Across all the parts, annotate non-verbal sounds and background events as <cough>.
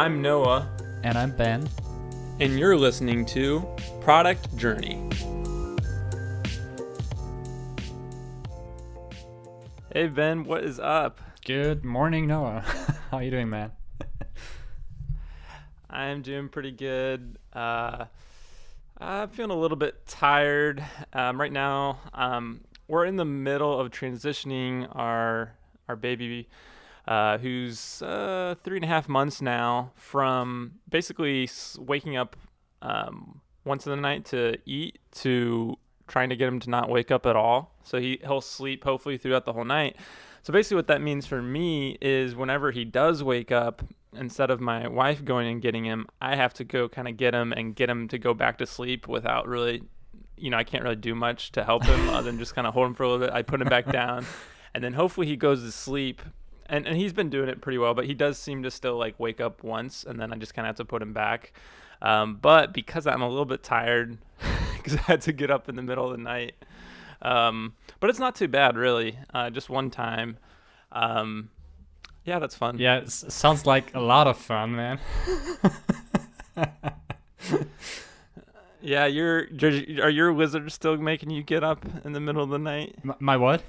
I'm Noah, And I'm Ben. and you're listening to Product Journey. Hey Ben, what is up? Good morning, Noah. <laughs> How are you doing, man? <laughs> I'm doing pretty good. Uh, I'm feeling a little bit tired um, right now. Um, we're in the middle of transitioning our our baby, uh, who's uh, three and a half months now, from basically waking up um, once in the night to eat to trying to get him to not wake up at all. So he he'll sleep hopefully throughout the whole night. So basically, what that means for me is whenever he does wake up, instead of my wife going and getting him, I have to go kind of get him and get him to go back to sleep without really, you know, I can't really do much to help him <laughs> other than just kind of hold him for a little bit. I put him back down, <laughs> and then hopefully he goes to sleep. And, and he's been doing it pretty well, but he does seem to still like wake up once, and then I just kind of have to put him back. Um, but because I'm a little bit tired, <laughs> because I had to get up in the middle of the night, um, but it's not too bad really. Uh, just one time. Um, yeah, that's fun. Yeah, it s- sounds like a lot of fun, man. <laughs> Yeah, your are your wizards still making you get up in the middle of the night? My what?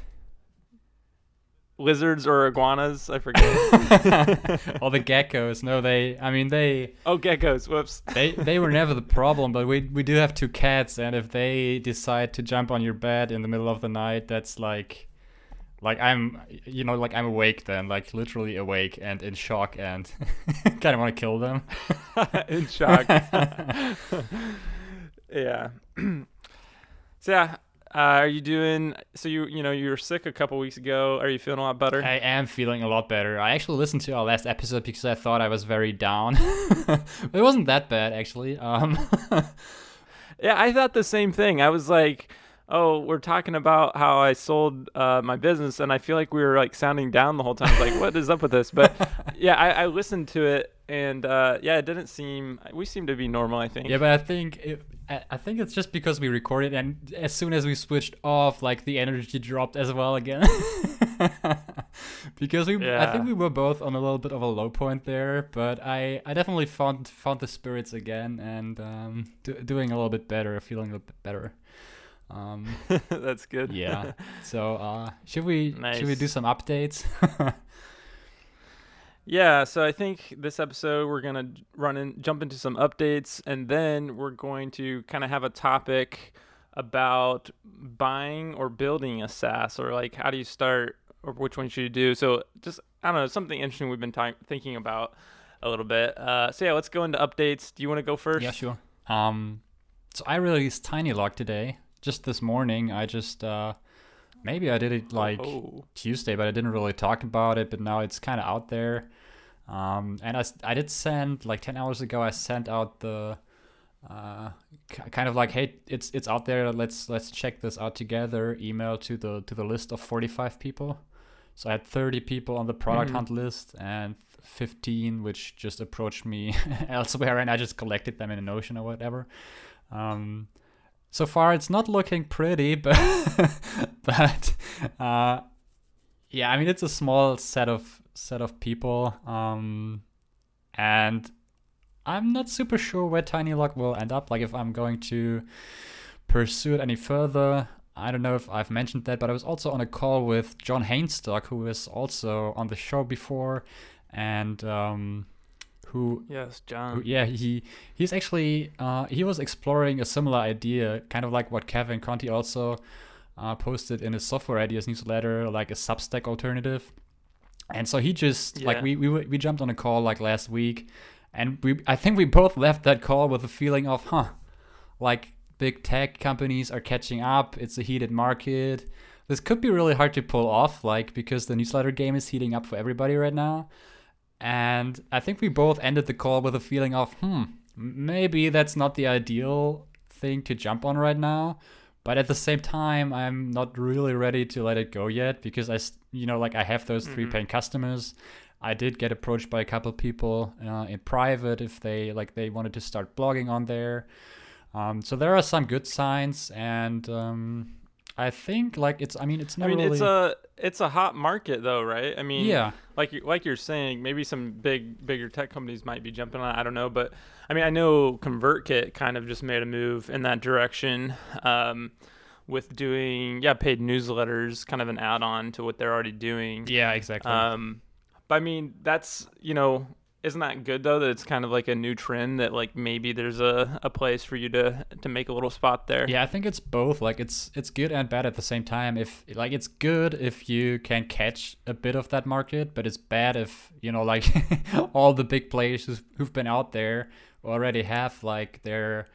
Lizards or iguanas? I forget. <laughs> All the geckos. No, they. I mean, they. oh, geckos. Whoops. They they were never the problem, but we we do have two cats, and if they decide to jump on your bed in the middle of the night, that's like, like I'm, you know, like I'm awake then, like literally awake and in shock, and <laughs> kind of want to kill them. <laughs> in shock. yeah. <clears throat> so yeah, uh, are you doing? So you you know you were sick a couple weeks ago. Are you feeling a lot better? I am feeling a lot better. I actually listened to our last episode because I thought I was very down. <laughs> it wasn't that bad actually. Um, <laughs> Yeah, I thought the same thing. I was like, "Oh, we're talking about how I sold uh, my business," and I feel like we were like sounding down the whole time. Like, "What is up with this?" But <laughs> yeah, I, I listened to it, and uh, yeah, it didn't seem. We seem to be normal. I think. yeah, but I think it, I think it's just because we recorded and as soon as we switched off, like the energy dropped as well again. <laughs> because we, I think we were both on a little bit of a low point there, but I, I definitely found found the spirits again and um, do, doing a little bit better, feeling a little bit better. Um, <laughs> That's good. yeah. <laughs> So uh, should we should we do some updates? Yeah, so I think this episode we're gonna run in, jump into some updates, and then we're going to kind of have a topic about buying or building a SaaS, or like how do you start, or which one should you do. So just I don't know, something interesting we've been thinking about a little bit. Uh, so yeah, let's go into updates. Do you want to go first? Yeah, sure. Um, so I released TinyLog today. Just this morning, I just uh, maybe I did it like Oh, Tuesday, but I didn't really talk about it. But now it's kind of out there. Um, and I did send like ten hours ago. I sent out the uh, k- kind of like, hey, it's it's out there. Let's let's check this out together. Email to the to the list of forty five people. So I had thirty people on the product Mhm. hunt list and fifteen which just approached me <laughs> elsewhere, and I just collected them in a Notion or whatever. Um, so far, it's not looking pretty, <laughs> but but uh, yeah, I mean it's a small set of set of people, um, and I'm not super sure where TinyLog will end up. Like if I'm going to pursue it any further. I don't know if I've mentioned that, but I was also on a call with John Hainstock, who was also on the show before, and um, who yes, who- John. yeah, he he's actually uh, he was exploring a similar idea, kind of like what Kevin Conti also uh, posted in his software ideas newsletter, like a Substack alternative. And so he just like we, we we jumped on a call like last week, and we I think we both left that call with a feeling of huh, like big tech companies are catching up. It's a heated market. This could be really hard to pull off, like because the newsletter game is heating up for everybody right now. And I think we both ended the call with a feeling of, hmm, maybe that's not the ideal thing to jump on right now. But at the same time, I'm not really ready to let it go yet because I, you know, like I have those three Mhm. paying customers. I did get approached by a couple people uh, in private if they like they wanted to start blogging on there. Um, so there are some good signs, and um, I think like it's. I mean, it's I mean, really. it's a it's a hot market though, right? I mean, yeah, like you like you're saying, maybe some big bigger tech companies might be jumping on. it, I don't know, but I mean, I know ConvertKit kind of just made a move in that direction. Um, with doing yeah paid newsletters kind of an add-on to what they're already doing yeah, exactly. um but i mean that's you know isn't that good though that it's kind of like a new trend that like maybe there's a, a place for you to to make a little spot there Yeah, I think it's both. Like it's it's good and bad at the same time. If like it's good if you can catch a bit of that market, but it's bad if you know like <laughs> all the big players who've been out there already have like their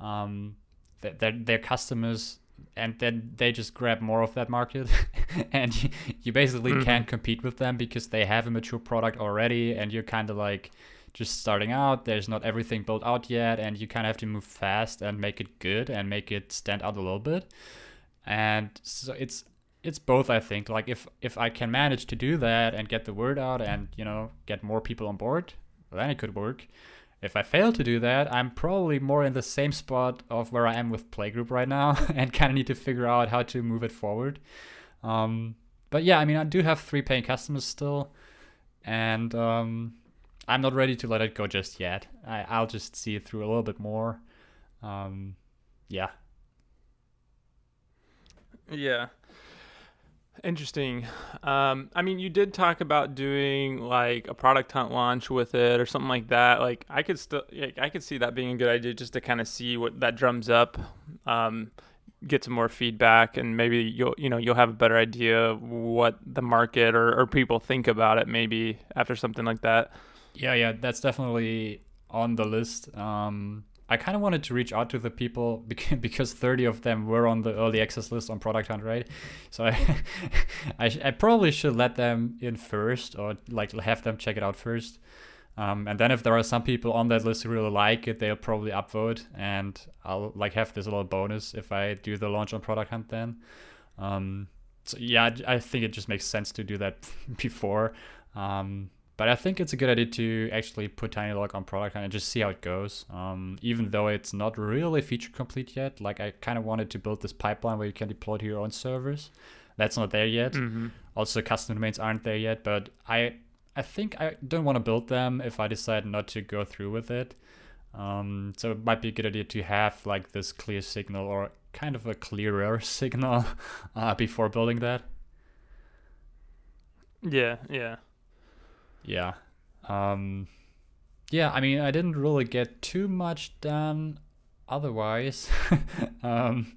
um th- their their customers and then they just grab more of that market. <laughs> And you, you basically Mhm. can't compete with them because they have a mature product already and you're kind of like just starting out. There's not everything built out yet and you kind of have to move fast and make it good and make it stand out a little bit. And so it's it's both i think. Like if if i can manage to do that and get the word out and you know get more people on board then it could work if i fail to do that i'm probably more in the same spot of where i am with playgroup right now <laughs> and kind of need to figure out how to move it forward. Um, but yeah i mean i do have three paying customers still and um, i'm not ready to let it go just yet. I, i'll just see it through a little bit more. Um, yeah. Yeah. Interesting. Um, I mean, you did talk about doing like a product hunt launch with it or something like that. Like, I could still, like, I could see that being a good idea just to kind of see what that drums up, um, get some more feedback, and maybe you'll, you know, you'll have a better idea what the market or, or people think about it. Maybe after something like that. Yeah, yeah, that's definitely on the list. Um, I kind of wanted to reach out to the people <laughs> because, because 30 of them were on the early access list on Product Hunt, right? So I, <laughs> I, I probably should let them in first or like have them check it out first. Um, and then if there are some people on that list who really like it, they'll probably upvote and I'll like have this little bonus if I do the launch on Product Hunt then. Um, so yeah, I I think it just makes sense to do that <laughs> before. Um, but I think it's a good idea to actually put TinyLog on Product Hunt just see how it goes. Um, even though it's not really feature complete yet, like I kind of wanted to build this pipeline where you can deploy to your own servers. That's not there yet. Mm-hmm. Also, custom domains aren't there yet. But I, I think I don't want to build them if I decide not to go through with it. Um, so it might be a good idea to have like this clear signal or kind of a clearer <laughs> signal uh, before building that. Yeah. Yeah. Yeah. Um yeah, I mean I didn't really get too much done otherwise. <laughs> um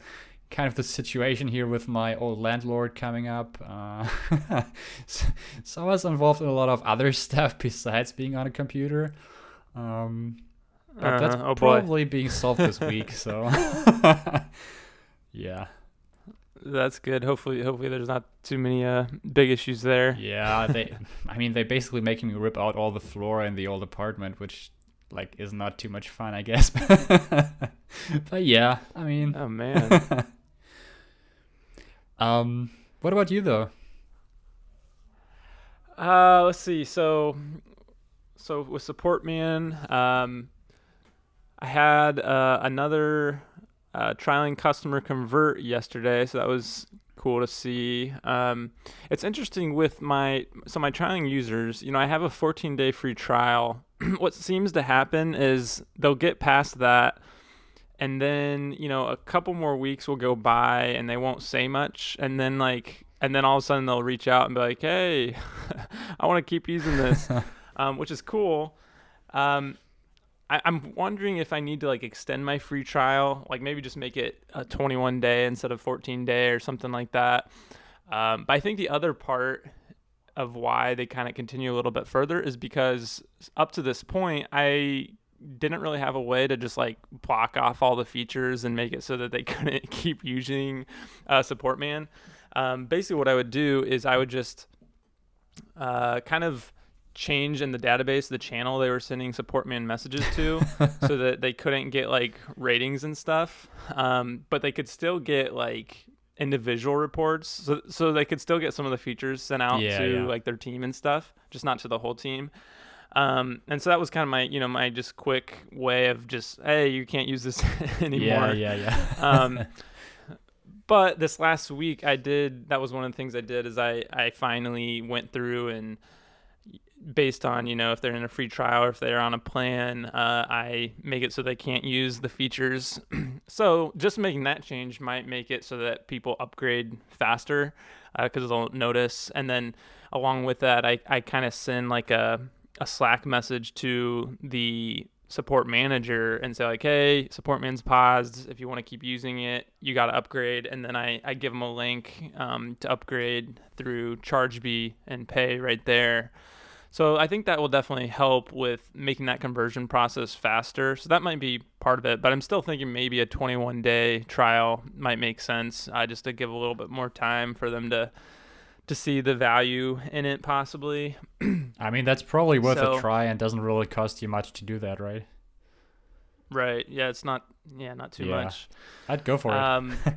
kind of the situation here with my old landlord coming up. Uh <laughs> so, so I was involved in a lot of other <laughs> stuff besides being on a computer. Um but that's Uh-huh. Oh probably being solved this week, so yeah. That's good. Hopefully, hopefully there's not too many uh big issues there. Yeah, they. I mean, they basically making me rip out all the floor in the old apartment, which like is not too much fun, I guess. <laughs> but yeah, I mean, Oh man. <laughs> um, what about you though? Uh, let's see. So, so with Supportman, um, I had uh, another uh, trialing customer convert yesterday, so that was cool to see. Um, it's interesting with my so my trialing users. You know, I have a 14 day free trial. <clears throat> what seems to happen is they'll get past that. And then, you know, a couple more weeks will go by and they won't say much. And then, like, and then all of a sudden they'll reach out and be like, hey, <laughs> I want to keep using this, <laughs> um, which is cool. Um, I, I'm wondering if I need to like extend my free trial, like maybe just make it a 21 day instead of 14 day or something like that. Um, but I think the other part of why they kind of continue a little bit further is because up to this point, I didn't really have a way to just like block off all the features and make it so that they <laughs> couldn't keep using uh, Supportman. Um, basically, what I would do is I would just uh, kind of change in the database the channel they were sending Supportman messages to <laughs> so that they couldn't get like ratings and stuff um, but they could still get like individual reports so, so they could still get some of the features sent out Yeah, to yeah. like their team and stuff just not to the whole team um, and so that was kind of my you know my just quick way of just hey you can't use this <laughs> anymore Yeah, yeah, yeah. <laughs> um, but this last week I did. That was one of the things I did is I I finally went through and based on you know if they're in a free trial or if they're on a plan uh, i make it so they can't use the features. <clears throat> So just making that change might make it so that people upgrade faster because uh, they'll notice. And then along with that i, I kind of send like a, a slack message to the support manager and say like hey Supportman's paused. If you want to keep using it you got to upgrade. And then I, I give them a link um, to upgrade through chargebee and pay right there so I think that will definitely help with making that conversion process faster. So that might be part of it, but I'm still thinking maybe a 21 day trial might make sense, uh, just to give a little bit more time for them to to see the value in it, possibly. I mean, that's probably worth so, a try, and doesn't really cost you much to do that, right? Right. Yeah, it's not. Yeah, not too yeah. much. I'd go for um, it.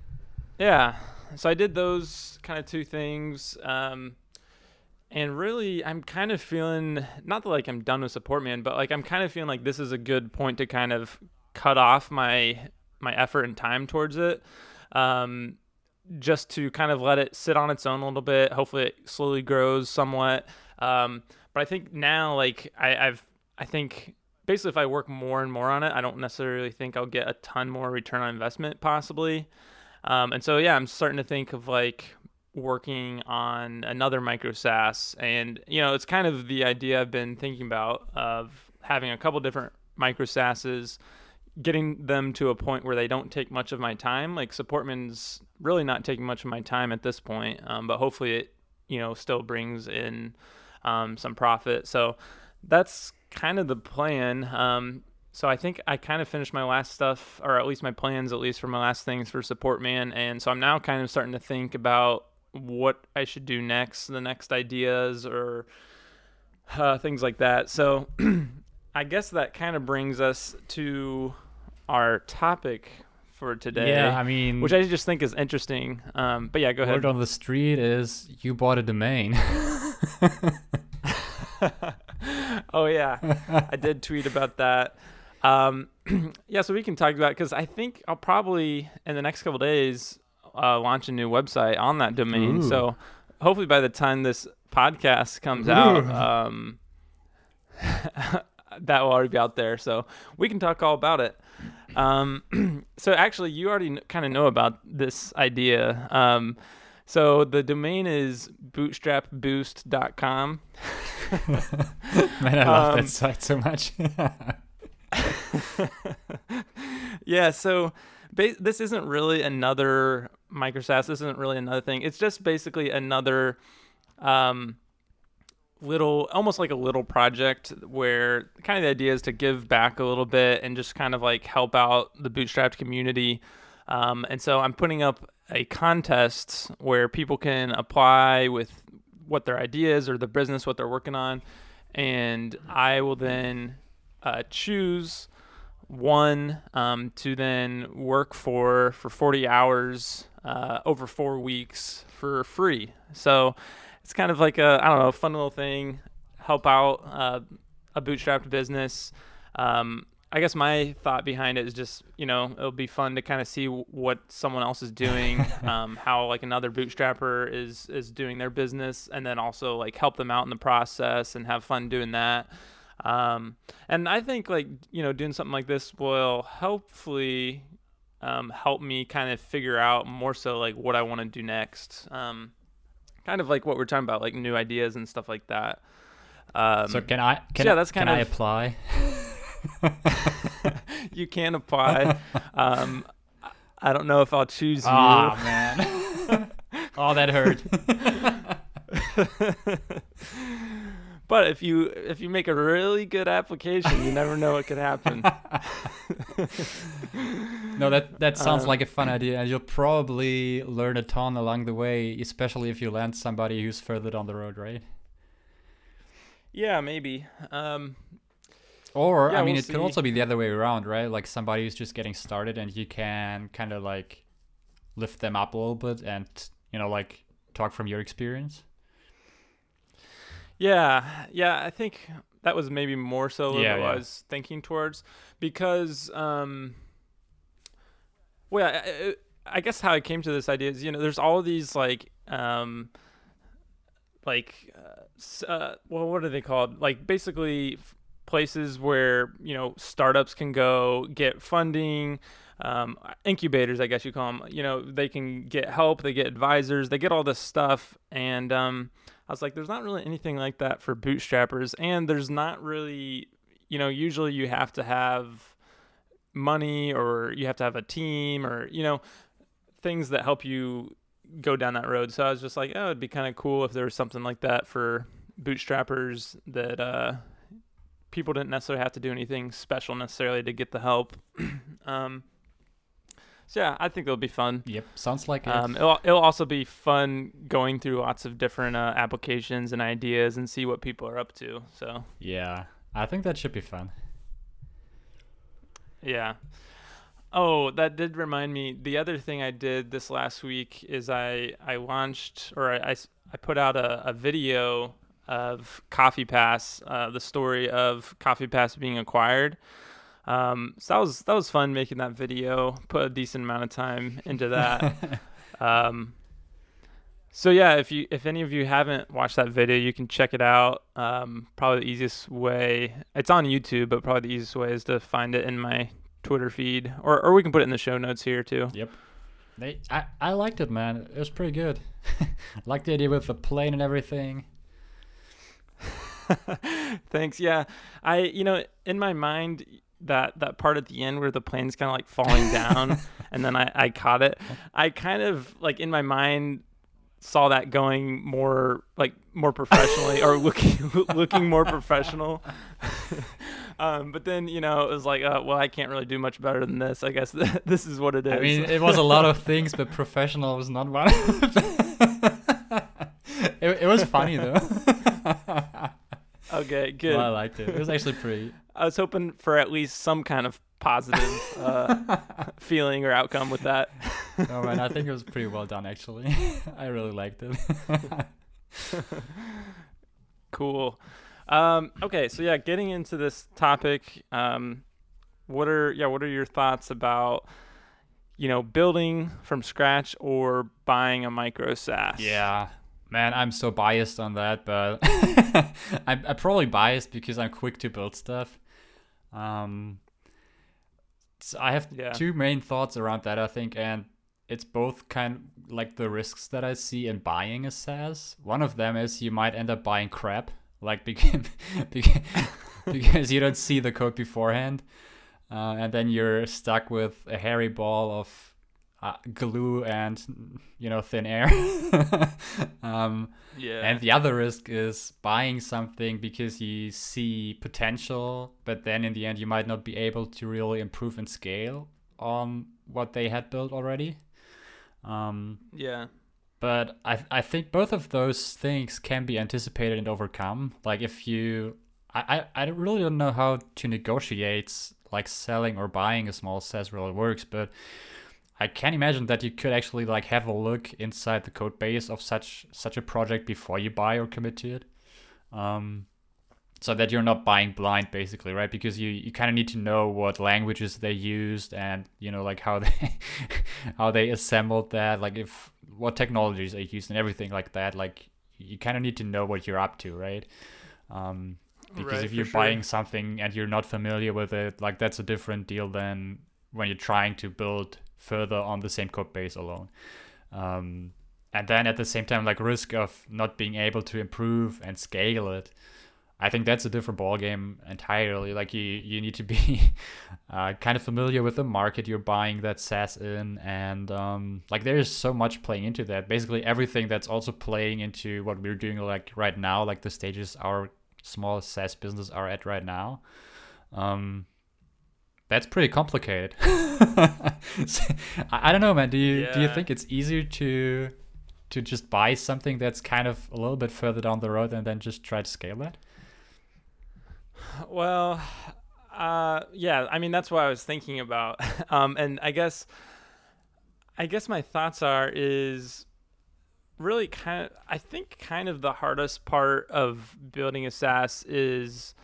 <laughs> yeah. So I did those kind of two things. Um, and really i'm kind of feeling not that like i'm done with Supportman but like i'm kind of feeling like this is a good point to kind of cut off my my effort and time towards it um, just to kind of let it sit on its own a little bit. Hopefully it slowly grows somewhat. Um, but i think now like I, i've i think basically if i work more and more on it i don't necessarily think i'll get a ton more return on investment possibly. Um, and so yeah i'm starting to think of like working on another micro SaaS, and you know, it's kind of the idea I've been thinking about of having a couple different micro SaaSes, getting them to a point where they don't take much of my time. Like Supportman's really not taking much of my time at this point, um, but hopefully it, you know, still brings in um, some profit. So that's kind of the plan. Um, so I think I kind of finished my last stuff, or at least my plans, at least for my last things for Supportman, and so I'm now kind of starting to think about what I should do next, the next ideas or uh, things like that. So <clears throat> I guess that kind of brings us to our topic for today. Yeah, I mean, which I just think is interesting. Um, but yeah, go ahead. Word on the street is you bought a domain. <laughs> <laughs> oh yeah, I did tweet about that. Um, <clears throat> yeah, so we can talk about because I think I'll probably in the next couple days uh, launch a new website on that domain. Ooh. So hopefully by the time this podcast comes Ooh. out, um, <laughs> that will already be out there. So we can talk all about it. Um, <clears throat> so actually, you already kind of know about this idea. Um, so the domain is bootstrapboost.com. <laughs> Man, I love um, that site so much. <laughs> yeah, so this isn't really another micro SaaS. This isn't really another thing. It's just basically another um, little, almost like a little project where kind of the idea is to give back a little bit and just kind of like help out the bootstrapped community. Um, and so I'm putting up a contest where people can apply with what their ideas or the business, what they're working on, and I will then uh, choose one um, to then work for for 40 hours uh, over four weeks for free. So it's kind of like a I don't know fun little thing, help out uh, a bootstrapped business. Um, I guess my thought behind it is just you know it'll be fun to kind of see what someone else is doing, <laughs> um, how like another bootstrapper is is doing their business, and then also like help them out in the process and have fun doing that. Um, and I think like you know doing something like this will hopefully um, help me kind of figure out more so like what I want to do next. Um, kind of like what we're talking about, like new ideas and stuff like that. Um, so can I? Can so yeah, that's kind can of. I apply? <laughs> you can apply. Um, I don't know if I'll choose you. Oh man. <laughs> oh, that hurt. <laughs> But if you if you make a really good application, you never know what could happen. <laughs> no, that that sounds um, like a fun idea, and you'll probably learn a ton along the way, especially if you land somebody who's further down the road, right? Yeah, maybe. Um, or yeah, I mean, we'll it see. could also be the other way around, right? Like somebody who's just getting started, and you can kind of like lift them up a little bit, and you know, like talk from your experience. Yeah, yeah, I think that was maybe more so yeah, what yeah. I was thinking towards because, um, well, I, I guess how I came to this idea is, you know, there's all these like, um, like, uh, uh, well, what are they called? Like, basically, places where you know startups can go get funding. Um, incubators, I guess you call them. You know, they can get help, they get advisors, they get all this stuff, and um, I was like, there's not really anything like that for bootstrappers, and there's not really, you know, usually you have to have money or you have to have a team or you know things that help you go down that road. So I was just like, oh, it'd be kind of cool if there was something like that for bootstrappers that uh, people didn't necessarily have to do anything special necessarily to get the help. <clears throat> um, so yeah, I think it'll be fun. Yep, sounds like it. Um, it'll, it'll also be fun going through lots of different uh, applications and ideas and see what people are up to. So yeah, I think that should be fun. Yeah. Oh, that did remind me. The other thing I did this last week is I I launched or I, I, I put out a, a video of Coffee Pass, uh, the story of Coffee Pass being acquired. Um, so that was that was fun making that video. Put a decent amount of time into that. <laughs> um, so yeah, if you if any of you haven't watched that video, you can check it out. Um, probably the easiest way it's on YouTube, but probably the easiest way is to find it in my Twitter feed, or or we can put it in the show notes here too. Yep. They, I, I liked it, man. It was pretty good. <laughs> like the idea with the plane and everything. <laughs> Thanks. Yeah, I you know in my mind that that part at the end where the plane's kind of like falling down, <laughs> and then I I caught it. I kind of like in my mind saw that going more like more professionally or <laughs> looking looking more professional. <laughs> um, but then you know it was like, uh, well, I can't really do much better than this. I guess th- this is what it is. I mean, it was a lot of things, but professional was not one. it, it was funny though. Okay, good. Well, I liked it. It was actually pretty. <laughs> I was hoping for at least some kind of positive uh, <laughs> feeling or outcome with that. <laughs> oh man, I think it was pretty well done actually. I really liked it. cool. Um, okay, so yeah, getting into this topic, um, what are yeah, what are your thoughts about you know building from scratch or buying a micro SaaS? Yeah, Man, I'm so biased on that, but <laughs> I'm, I'm, probably biased because I'm quick to build stuff. Um, so I have yeah. two main thoughts around that, I think, and it's both kind of like the risks that I see in buying a SaaS. One of them is you might end up buying crap, like <laughs> because, <laughs> because you don't see the code beforehand, uh, and then you're stuck with a hairy ball of uh, glue and you know thin air. Um, yeah. And the other risk is buying something because you see potential, but then in the end you might not be able to really improve and scale on what they had built already. Um, yeah. But I I think both of those things can be anticipated and overcome. Like if you, I I, I really don't know how to negotiate like selling or buying a small SaaS really works, but I can imagine that you could actually like have a look inside the code base of such such a project before you buy or commit to it. Um, so that you're not buying blind basically, right? Because you, you kind of need to know what languages they used and you know like how <laughs> they how they assembled that, like if what technologies they used and everything like that. Like you kind of need to know what you're up to, right? Um, because right, if you're sure. buying something and you're not familiar with it, like that's a different deal than when you're trying to build further on the same code base alone. Um, and then at the same time, like risk of not being able to improve and scale it. I think that's a different ballgame entirely. Like you, you need to be <laughs> uh, kind of familiar with the market you're buying that SaaS in, and um, like there's so much playing into that. Basically, everything that's also playing into what we're doing, like right now, like the stages our small SaaS business are at right now. Um, that's pretty complicated. <laughs> I don't know, man. Do you yeah. do you think it's easier to to just buy something that's kind of a little bit further down the road and then just try to scale that? Well, uh, yeah. I mean, that's what I was thinking about. <laughs> Um, and I guess, I guess my thoughts are is really kind of. I think kind of the hardest part of building a SaaS is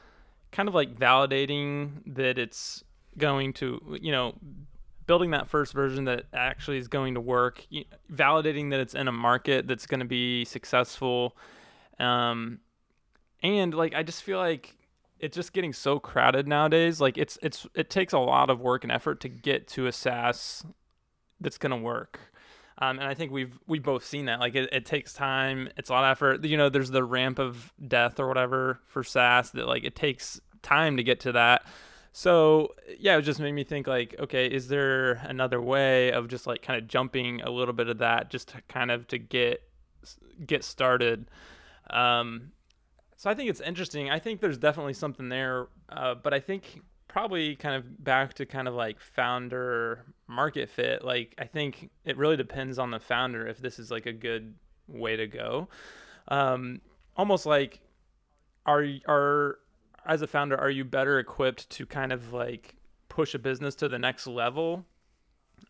kind of like validating that it's going to you know building that first version that actually is going to work, validating that it's in a market that's going to be successful. Um, and like I just feel like it's just getting so crowded nowadays. Like it's it's it takes a lot of work and effort to get to a SaaS that's going to work. Um, and I think we've we've both seen that. Like it, it, takes time. It's a lot of effort. You know, there's the ramp of death or whatever for SaaS that like it takes time to get to that. So yeah, it just made me think like, okay, is there another way of just like kind of jumping a little bit of that just to kind of to get get started? Um, so I think it's interesting. I think there's definitely something there, uh, but I think probably kind of back to kind of like founder market fit. Like I think it really depends on the founder if this is like a good way to go. Um, almost like are are as a founder, are you better equipped to kind of like push a business to the next level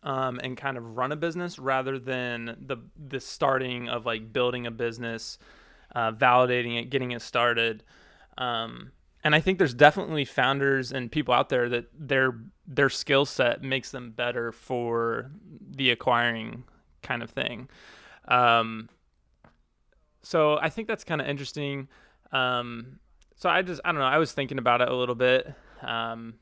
um, and kind of run a business rather than the the starting of like building a business, uh, validating it, getting it started. Um, and I think there's definitely founders and people out there that their their skill set makes them better for the acquiring kind of thing. Um, so I think that's kind of interesting. Um, so I just I don't know. I was thinking about it a little bit, um,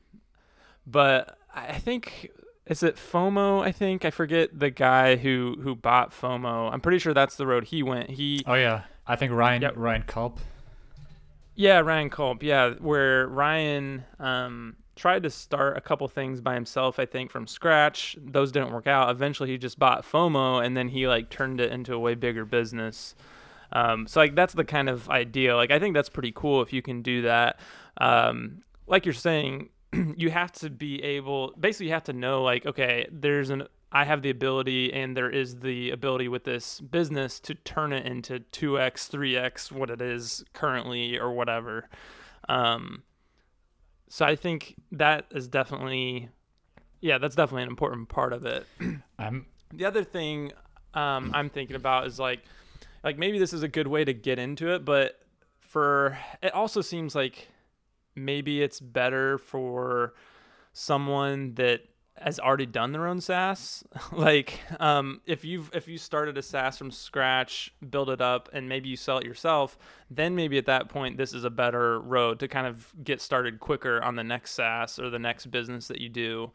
but I think is it FOMO? I think I forget the guy who who bought FOMO. I'm pretty sure that's the road he went. He oh yeah, I think Ryan yep. Ryan Kulp. Yeah, Ryan Kulp. Yeah, where Ryan um, tried to start a couple things by himself. I think from scratch. Those didn't work out. Eventually, he just bought FOMO, and then he like turned it into a way bigger business. Um, so like that's the kind of idea. Like I think that's pretty cool if you can do that. Um, like you're saying, <clears throat> you have to be able. Basically, you have to know like okay, there's an I have the ability and there is the ability with this business to turn it into 2x, 3x what it is currently or whatever. Um, so I think that is definitely, yeah, that's definitely an important part of it. <clears throat> Um, the other thing um, I'm thinking about is like, like maybe this is a good way to get into it, but for it also seems like maybe it's better for someone that has already done their own SaaS. <laughs> like um, if you've if you started a SaaS from scratch, build it up, and maybe you sell it yourself, then maybe at that point this is a better road to kind of get started quicker on the next SaaS or the next business that you do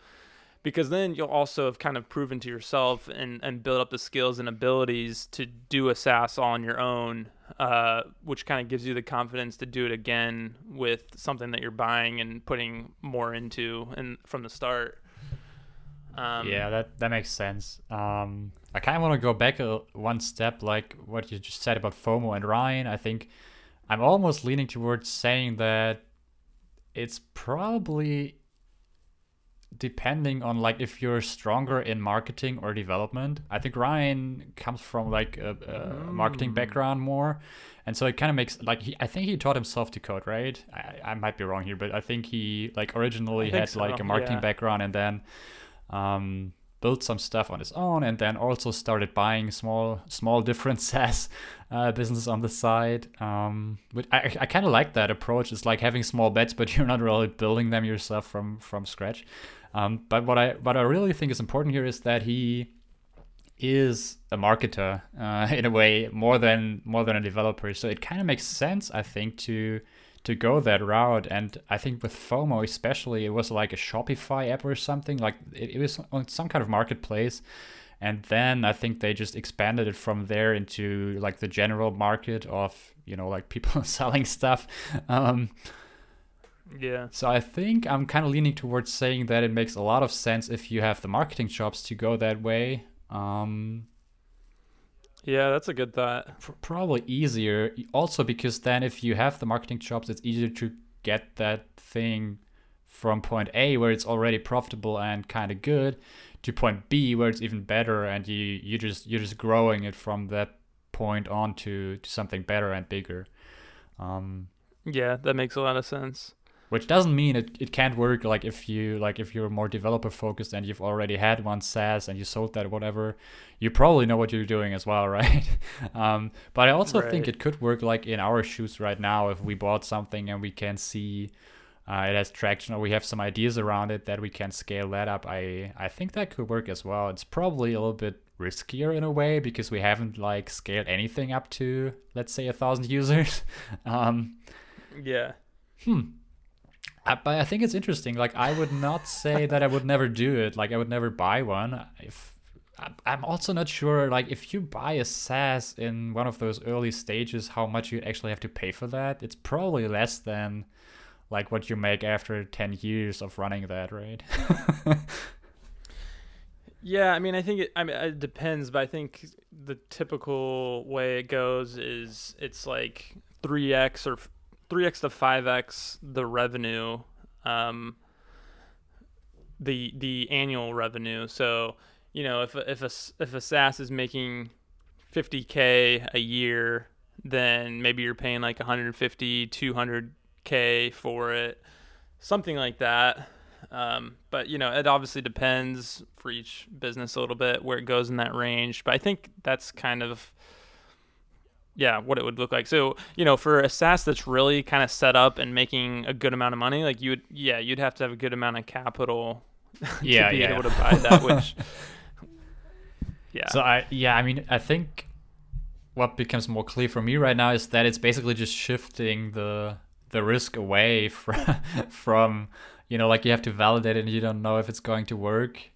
because then you'll also have kind of proven to yourself and, and build up the skills and abilities to do a SaaS all on your own, uh, which kind of gives you the confidence to do it again with something that you're buying and putting more into and from the start. Um, yeah, that that makes sense. Um, I kind of want to go back a, one step, like what you just said about FOMO and Ryan. I think I'm almost leaning towards saying that it's probably depending on like if you're stronger in marketing or development i think ryan comes from like a, a marketing mm. background more and so it kind of makes like he, i think he taught himself to code right I, I might be wrong here but i think he like originally had so, like a marketing yeah. background and then um, built some stuff on his own and then also started buying small small different <laughs> SaaS uh, business on the side. Um, but I, I kind of like that approach. It's like having small bets, but <laughs> you're not really building them yourself from from scratch. Um, but what I what I really think is important here is that he is a marketer uh, <laughs> in a way more than more than a developer. So it kind of makes sense, I think, to to go that route. And I think with FOMO especially, it was like a Shopify app or something. Like it, it was on some kind of marketplace. And then I think they just expanded it from there into like the general market of you know like people <laughs> selling stuff. Um, yeah. So I think I'm kind of leaning towards saying that it makes a lot of sense if you have the marketing chops to go that way. Um, yeah, that's a good thought. Probably easier. Also, because then if you have the marketing chops, it's easier to get that thing from point A, where it's already profitable and kind of good, to point B, where it's even better, and you you just you're just growing it from that point on to, to something better and bigger. Um, yeah, that makes a lot of sense which doesn't mean it, it can't work like if you like if you're more developer focused and you've already had one SaaS and you sold that or whatever, you probably know what you're doing as well, <laughs> right? um, but I also right. think it could work like in our shoes right now if we bought something and we can see uh, it has traction or we have some ideas around it that we can scale that up, I I think that could work as well. It's probably a little bit riskier in a way because we haven't like scaled anything up to let's say a thousand <laughs> users. um, yeah. Hmm. Uh, but I think it's interesting. Like I would not say that I would never do it. Like I would never buy one. If I'm also not sure. Like if you buy a SaaS in one of those early stages, how much you actually have to pay for that? It's probably less than like what you make after 10 years of running that, right? <laughs> yeah, I mean, I think it. I mean, it depends, but I think the typical way it goes is it's like three x or three x to five x the revenue, um, the the annual revenue. So you know, if if a if a SaaS is making 50k a year, then maybe you're paying like 150, 200k for it, something like that. Um, but you know, it obviously depends for each business a little bit where it goes in that range. But I think that's kind of yeah, what it would look like. So, you know, for a SaaS that's really kind of set up and making a good amount of money, like you would, yeah, you'd have to have a good amount of capital <laughs> yeah, to be yeah. able to buy that, which, <laughs> yeah. So I, yeah, I mean, I think what becomes more clear for me right now is that it's basically just shifting the the risk away <laughs> from from you know like you have to validate it and you don't know if it's going to work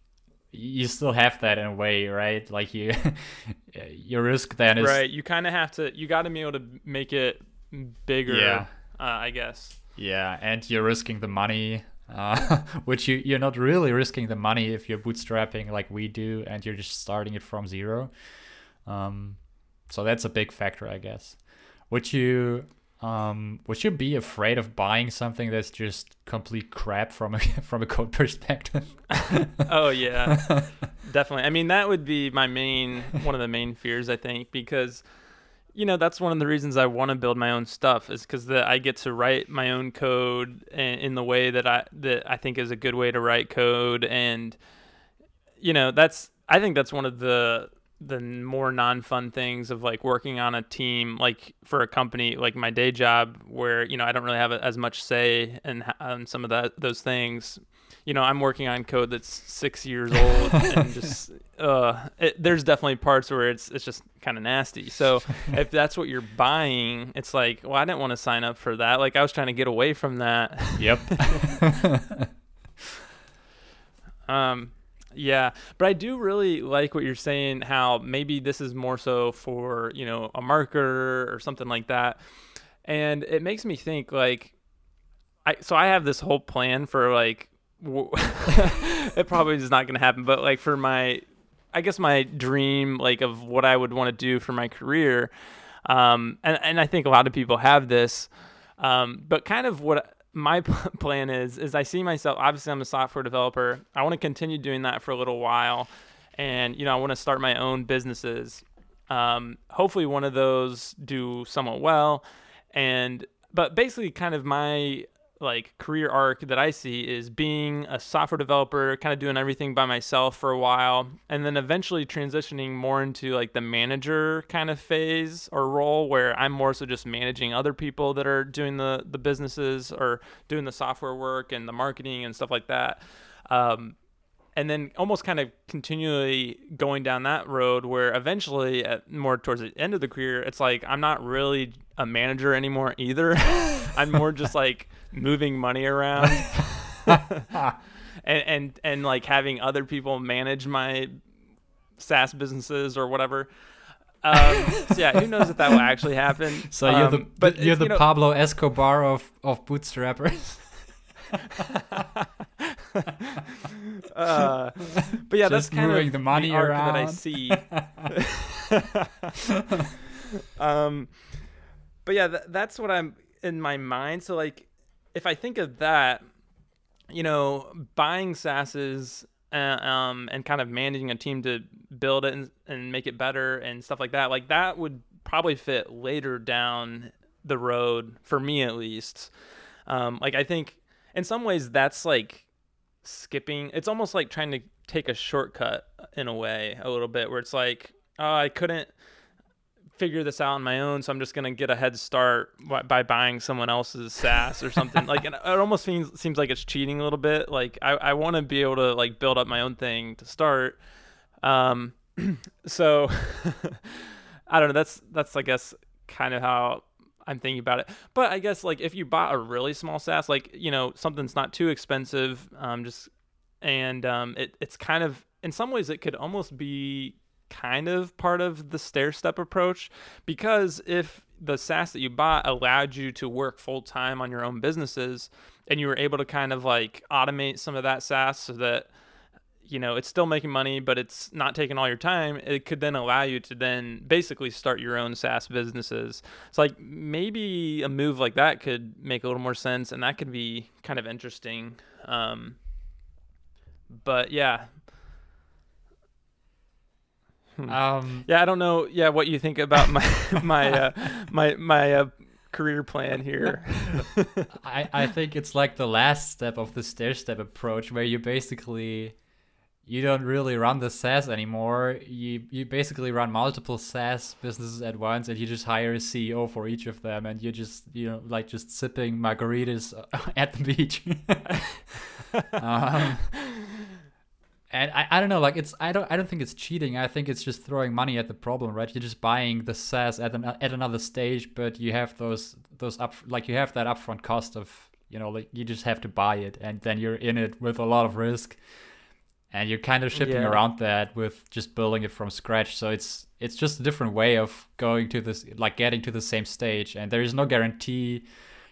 you still have that in a way, right? Like you, your risk then is right. You kind of have to. You got to be able to make it bigger. Yeah. Uh, I guess. Yeah, and you're risking the money, uh, <laughs> which you you're not really risking the money if you're bootstrapping like we do, and you're just starting it from zero. Um, so that's a big factor, I guess. Would you um, would you be afraid of buying something that's just complete crap from a <laughs> from a code perspective? <laughs> oh yeah, definitely. I mean, that would be my main one of the main fears, I think, because you know that's one of the reasons I want to build my own stuff is because that I get to write my own code in, the way that I that I think is a good way to write code, and you know that's I think that's one of the the more non-fun things of like working on a team like for a company like my day job where you know I don't really have as much say in, in some of that those things you know I'm working on code that's 6 years old <laughs> and just uh it, there's definitely parts where it's it's just kind of nasty. So <laughs> if that's what you're buying it's like well I didn't want to sign up for that. Like I was trying to get away from that. Yep. <laughs> Um yeah, but I do really like what you're saying. How maybe this is more so for you know a marketer or something like that, and it makes me think like, I so I have this whole plan for like, <laughs> it probably is not going to happen, but like for my, I guess my dream like of what I would want to do for my career, um, and and I think a lot of people have this, um, but kind of what my <laughs> plan is is I see myself obviously I'm a software developer. I want to continue doing that for a little while and you know I want to start my own businesses. Um, hopefully one of those do somewhat well and but basically kind of my like career arc that I see is being a software developer, kind of doing everything by myself for a while, and then eventually transitioning more into like the manager kind of phase or role where I'm more so just managing other people that are doing the the businesses or doing the software work and the marketing and stuff like that. Um, and then almost kind of continually going down that road where eventually at more towards the end of the career it's like i'm not really a manager anymore either <laughs> i'm more just like moving money around <laughs> and, and and like having other people manage my SaaS businesses or whatever. Um, so yeah, who knows if that will actually happen? <laughs> So you're the Um, but you're the you know- Pablo Escobar of of bootstrappers. uh, but yeah, that's kind moving of the money arc that I see. um, but yeah, th- that's what I'm in my mind. So like, if I think of that, you know, buying SaaSes uh, um, and kind of managing a team to build it and, and make it better and stuff like that, like that would probably fit later down the road for me at least. Um, like I think in some ways that's like skipping. It's almost like trying to take a shortcut in a way, a little bit, where it's like, oh, I couldn't figure this out on my own, so I'm just gonna get a head start by buying someone else's SaaS or something. like and it almost seems seems like it's cheating a little bit. Like I, I want to be able to like build up my own thing to start. Um, <clears throat> so <laughs> I don't know. That's that's I guess kind of how I'm thinking about it. But I guess like if you bought a really small SaaS, like you know something's not too expensive, um, just and um, it it's kind of in some ways it could almost be kind of part of the stair step approach because if the SaaS that you bought allowed you to work full time on your own businesses and you were able to kind of like automate some of that SaaS so that you know it's still making money but it's not taking all your time it could then allow you to then basically start your own SaaS businesses it's like maybe a move like that could make a little more sense and that could be kind of interesting um, but yeah. Um, yeah, I don't know. Yeah, what you think about my <laughs> my uh, my my uh, career plan here? I I think it's like the last step of the stair step approach, where you basically you don't really run the SaaS anymore. You you basically run multiple SaaS businesses at once, and you just hire a CEO for each of them, and you're just you know like just sipping margaritas <laughs> at the beach. <laughs> um, and I, I don't know like it's I don't I don't think it's cheating. I think it's just throwing money at the problem right? You're just buying the SaaS at an at another stage but you have those those up like you have that upfront cost of you know like you just have to buy it and then you're in it with a lot of risk. And you're kind of shipping yeah. around that with just building it from scratch. So it's it's just a different way of going to this like getting to the same stage. And there is no guarantee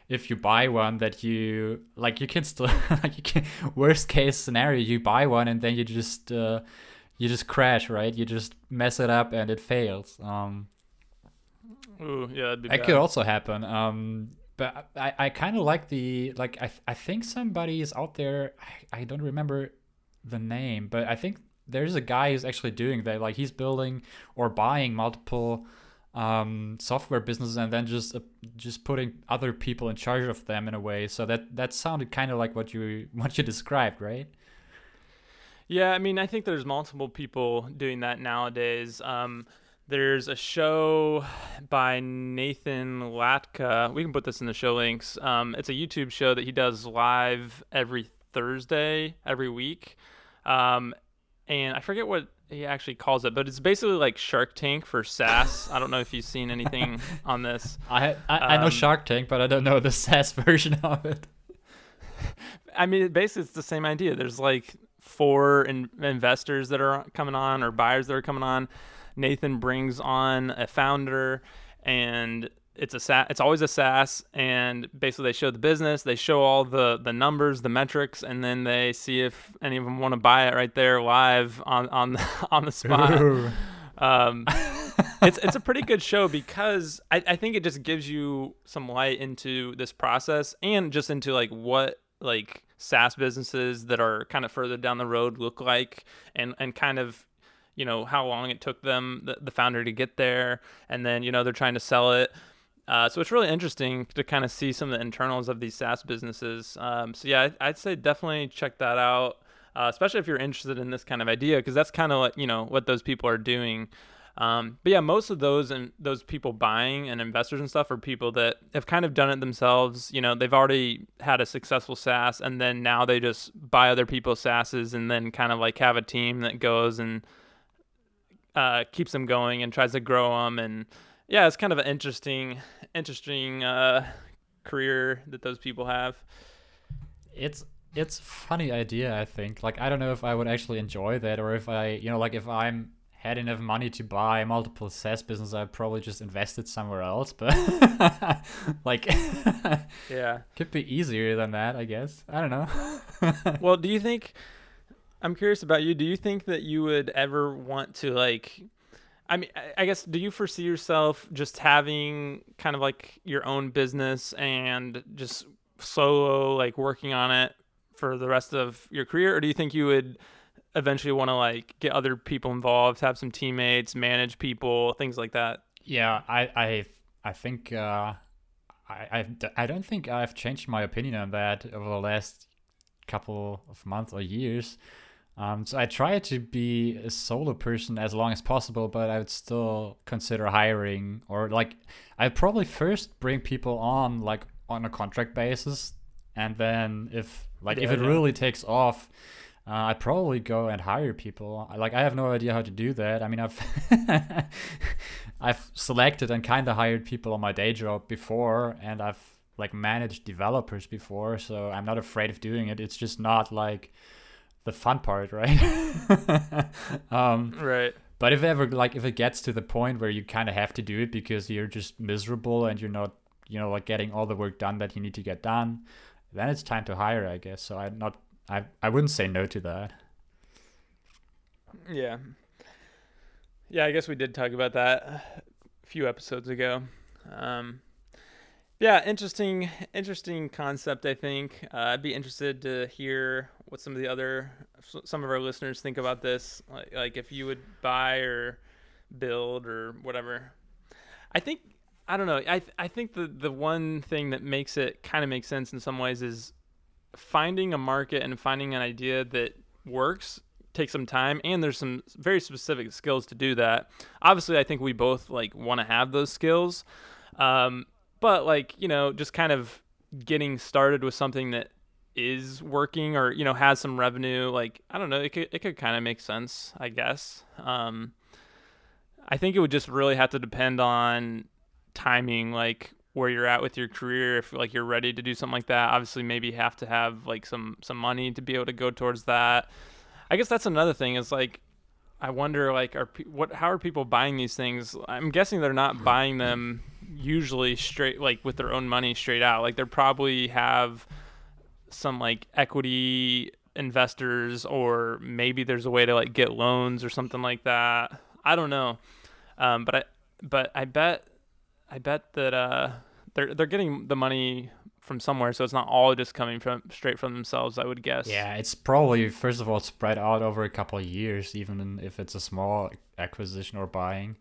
if you buy one that you like you can still <laughs> like you can worst case scenario you buy one and then you just uh, you just crash right? You just mess it up and it fails. Um Ooh, yeah that bad. could also happen. Um but i i kind of like the like i i think somebody is out there I, I don't remember the name but i think there's a guy who's actually doing that. Like he's building or buying multiple um, software businesses and then just uh, just putting other people in charge of them in a way. So that that sounded kind of like what you <laughs> what you described, right? Yeah, I mean, I think there's multiple people doing that nowadays. Um, there's a show by Nathan Latka. We can put this in the show links. Um, it's a YouTube show that he does live every Thursday, every week. Um, and I forget what he actually calls it, but it's basically like Shark Tank for SaaS. I don't know if you've seen anything <laughs> on this. I I, um, I, know um, Shark Tank, but I don't know the <laughs> SaaS version of it. I mean, basically, it's the same idea. There's like four in, investors that are coming on or buyers that are coming on. Nathan brings on a founder, and it's a SaaS, it's always a SaaS, and basically they show the business, they show all the the numbers, the metrics, and then they see if any of them want to buy it right there live on on the, <laughs> on the spot. Um, <laughs> it's it's a pretty good show because I, I think it just gives you some light into this process and just into like what like SaaS businesses that are kind of further down the road look like and and kind of you know how long it took them the, the founder to get there. And then you know they're trying to sell it uh, so it's really interesting to kind of see some of the internals of these SaaS businesses. Um, so yeah, I'd say definitely check that out, uh, especially if you're interested in this kind of idea, because that's kind of like you know what those people are doing. Um, but yeah, most of those and those people buying and investors and stuff are people that have kind of done it themselves. You know, they've already had a successful SaaS, and then now they just buy other people's SaaSes, and then kind of like have a team that goes and uh, keeps them going and tries to grow them and yeah, it's kind of an interesting, interesting uh, career that those people have. It's it's funny idea. I think. Like I don't know if I would actually enjoy that, or if I, you know, like if I'm had enough money to buy multiple SaaS business, I'd probably just invest it somewhere else. But <laughs> like, yeah, <laughs> could be easier than that, I guess. I don't know. <laughs> well, do you think? I'm curious about you. Do you think that you would ever want to like I mean, I guess, do you foresee yourself just having kind of like your own business and just solo, like working on it for the rest of your career? Or do you think you would eventually want to like get other people involved, have some teammates, manage people, things like that? Yeah, I, I, I think, uh, I, I, I don't think I've changed my opinion on that over the last couple of months or years. Um, so I try to be a solo person as long as possible, but I would still consider hiring or like I'd probably first bring people on like on a contract basis, and then if like if it yeah. really takes off, uh, I'd probably go and hire people. Like I have no idea how to do that. I mean, I've <laughs> I've selected and kind of hired people on my day job before, and I've like managed developers before, so I'm not afraid of doing it. It's just not like the fun part, right? <laughs> um, Right. but if ever like if it gets to the point where you kind of have to do it because you're just miserable and you're not, you know, like getting all the work done that you need to get done, then it's time to hire, I guess. So I'm not, I I wouldn't say no to that. Yeah. Yeah, I guess we did talk about that a few episodes ago. Um, yeah, interesting, interesting concept. I think uh, I'd be interested to hear what some of the other, some of our listeners think about this. Like, like if you would buy or build or whatever. I think I don't know. I I think the the one thing that makes it kind of make sense in some ways is finding a market and finding an idea that works takes some time and there's some very specific skills to do that obviously i think we both like want to have those skills um, but like you know just kind of getting started with something that is working or you know has some revenue like i don't know it could, it could kind of make sense i guess. Um, i think it would just really have to depend on timing like where you're at with your career if like you're ready to do something like that. Obviously maybe have to have like some some money to be able to go towards that. I guess that's another thing is like i wonder like are pe- what how are people buying these things? I'm guessing they're not buying them usually straight like with their own money straight out. Like they probably have some like equity investors or maybe there's a way to like get loans or something like that i don't know um, but i but i bet I bet that uh, they're they're getting the money from somewhere, so it's not all just coming from straight from themselves. I would guess. Yeah, it's probably first of all spread out over a couple of years, even if it's a small acquisition or buying.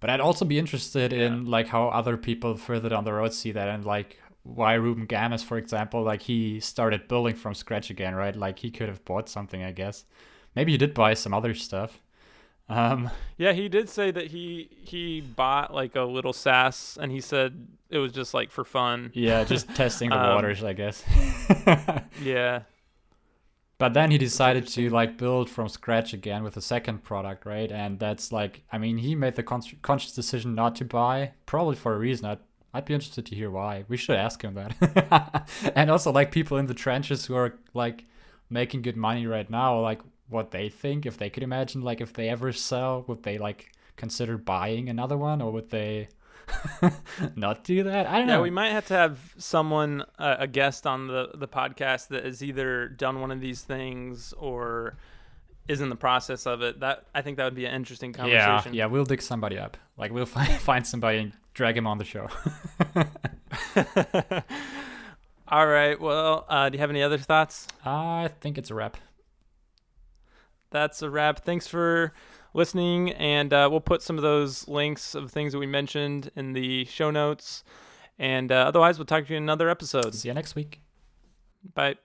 But I'd also be interested in like how other people further down the road see that, and like why Ruben Gamez, for example, like he started building from scratch again, right? Like he could have bought something, I guess. Maybe he did buy some other stuff. Um, Yeah, he did say that he he bought like a little SaaS, and he said it was just like for fun. yeah, just <laughs> testing the Um, waters, I guess. <laughs> Yeah. But then he decided to like build from scratch again with a second product, right? And that's like, I mean, he made the con- conscious decision not to buy, probably for a reason. I'd, I'd be interested to hear why. We should ask him that. <laughs> and also, like people in the trenches who are like making good money right now, like what they think, if they could imagine, like if they ever sell, would they like consider buying another one, or would they <laughs> not do that? I don't know. Yeah, know. we might have to have someone, uh, a guest on the the podcast that has either done one of these things or is in the process of it. That I think that would be an interesting yeah, conversation. yeah, we'll dig somebody up. Like we'll <laughs> find find somebody and drag him on the show. <laughs> <laughs> All right. Well, uh, do you have any other thoughts? I think it's a wrap. that's a wrap. Thanks for listening, and uh, we'll put some of those links of things that we mentioned in the show notes. And uh, otherwise, we'll talk to you in another episode. See you next week. Bye.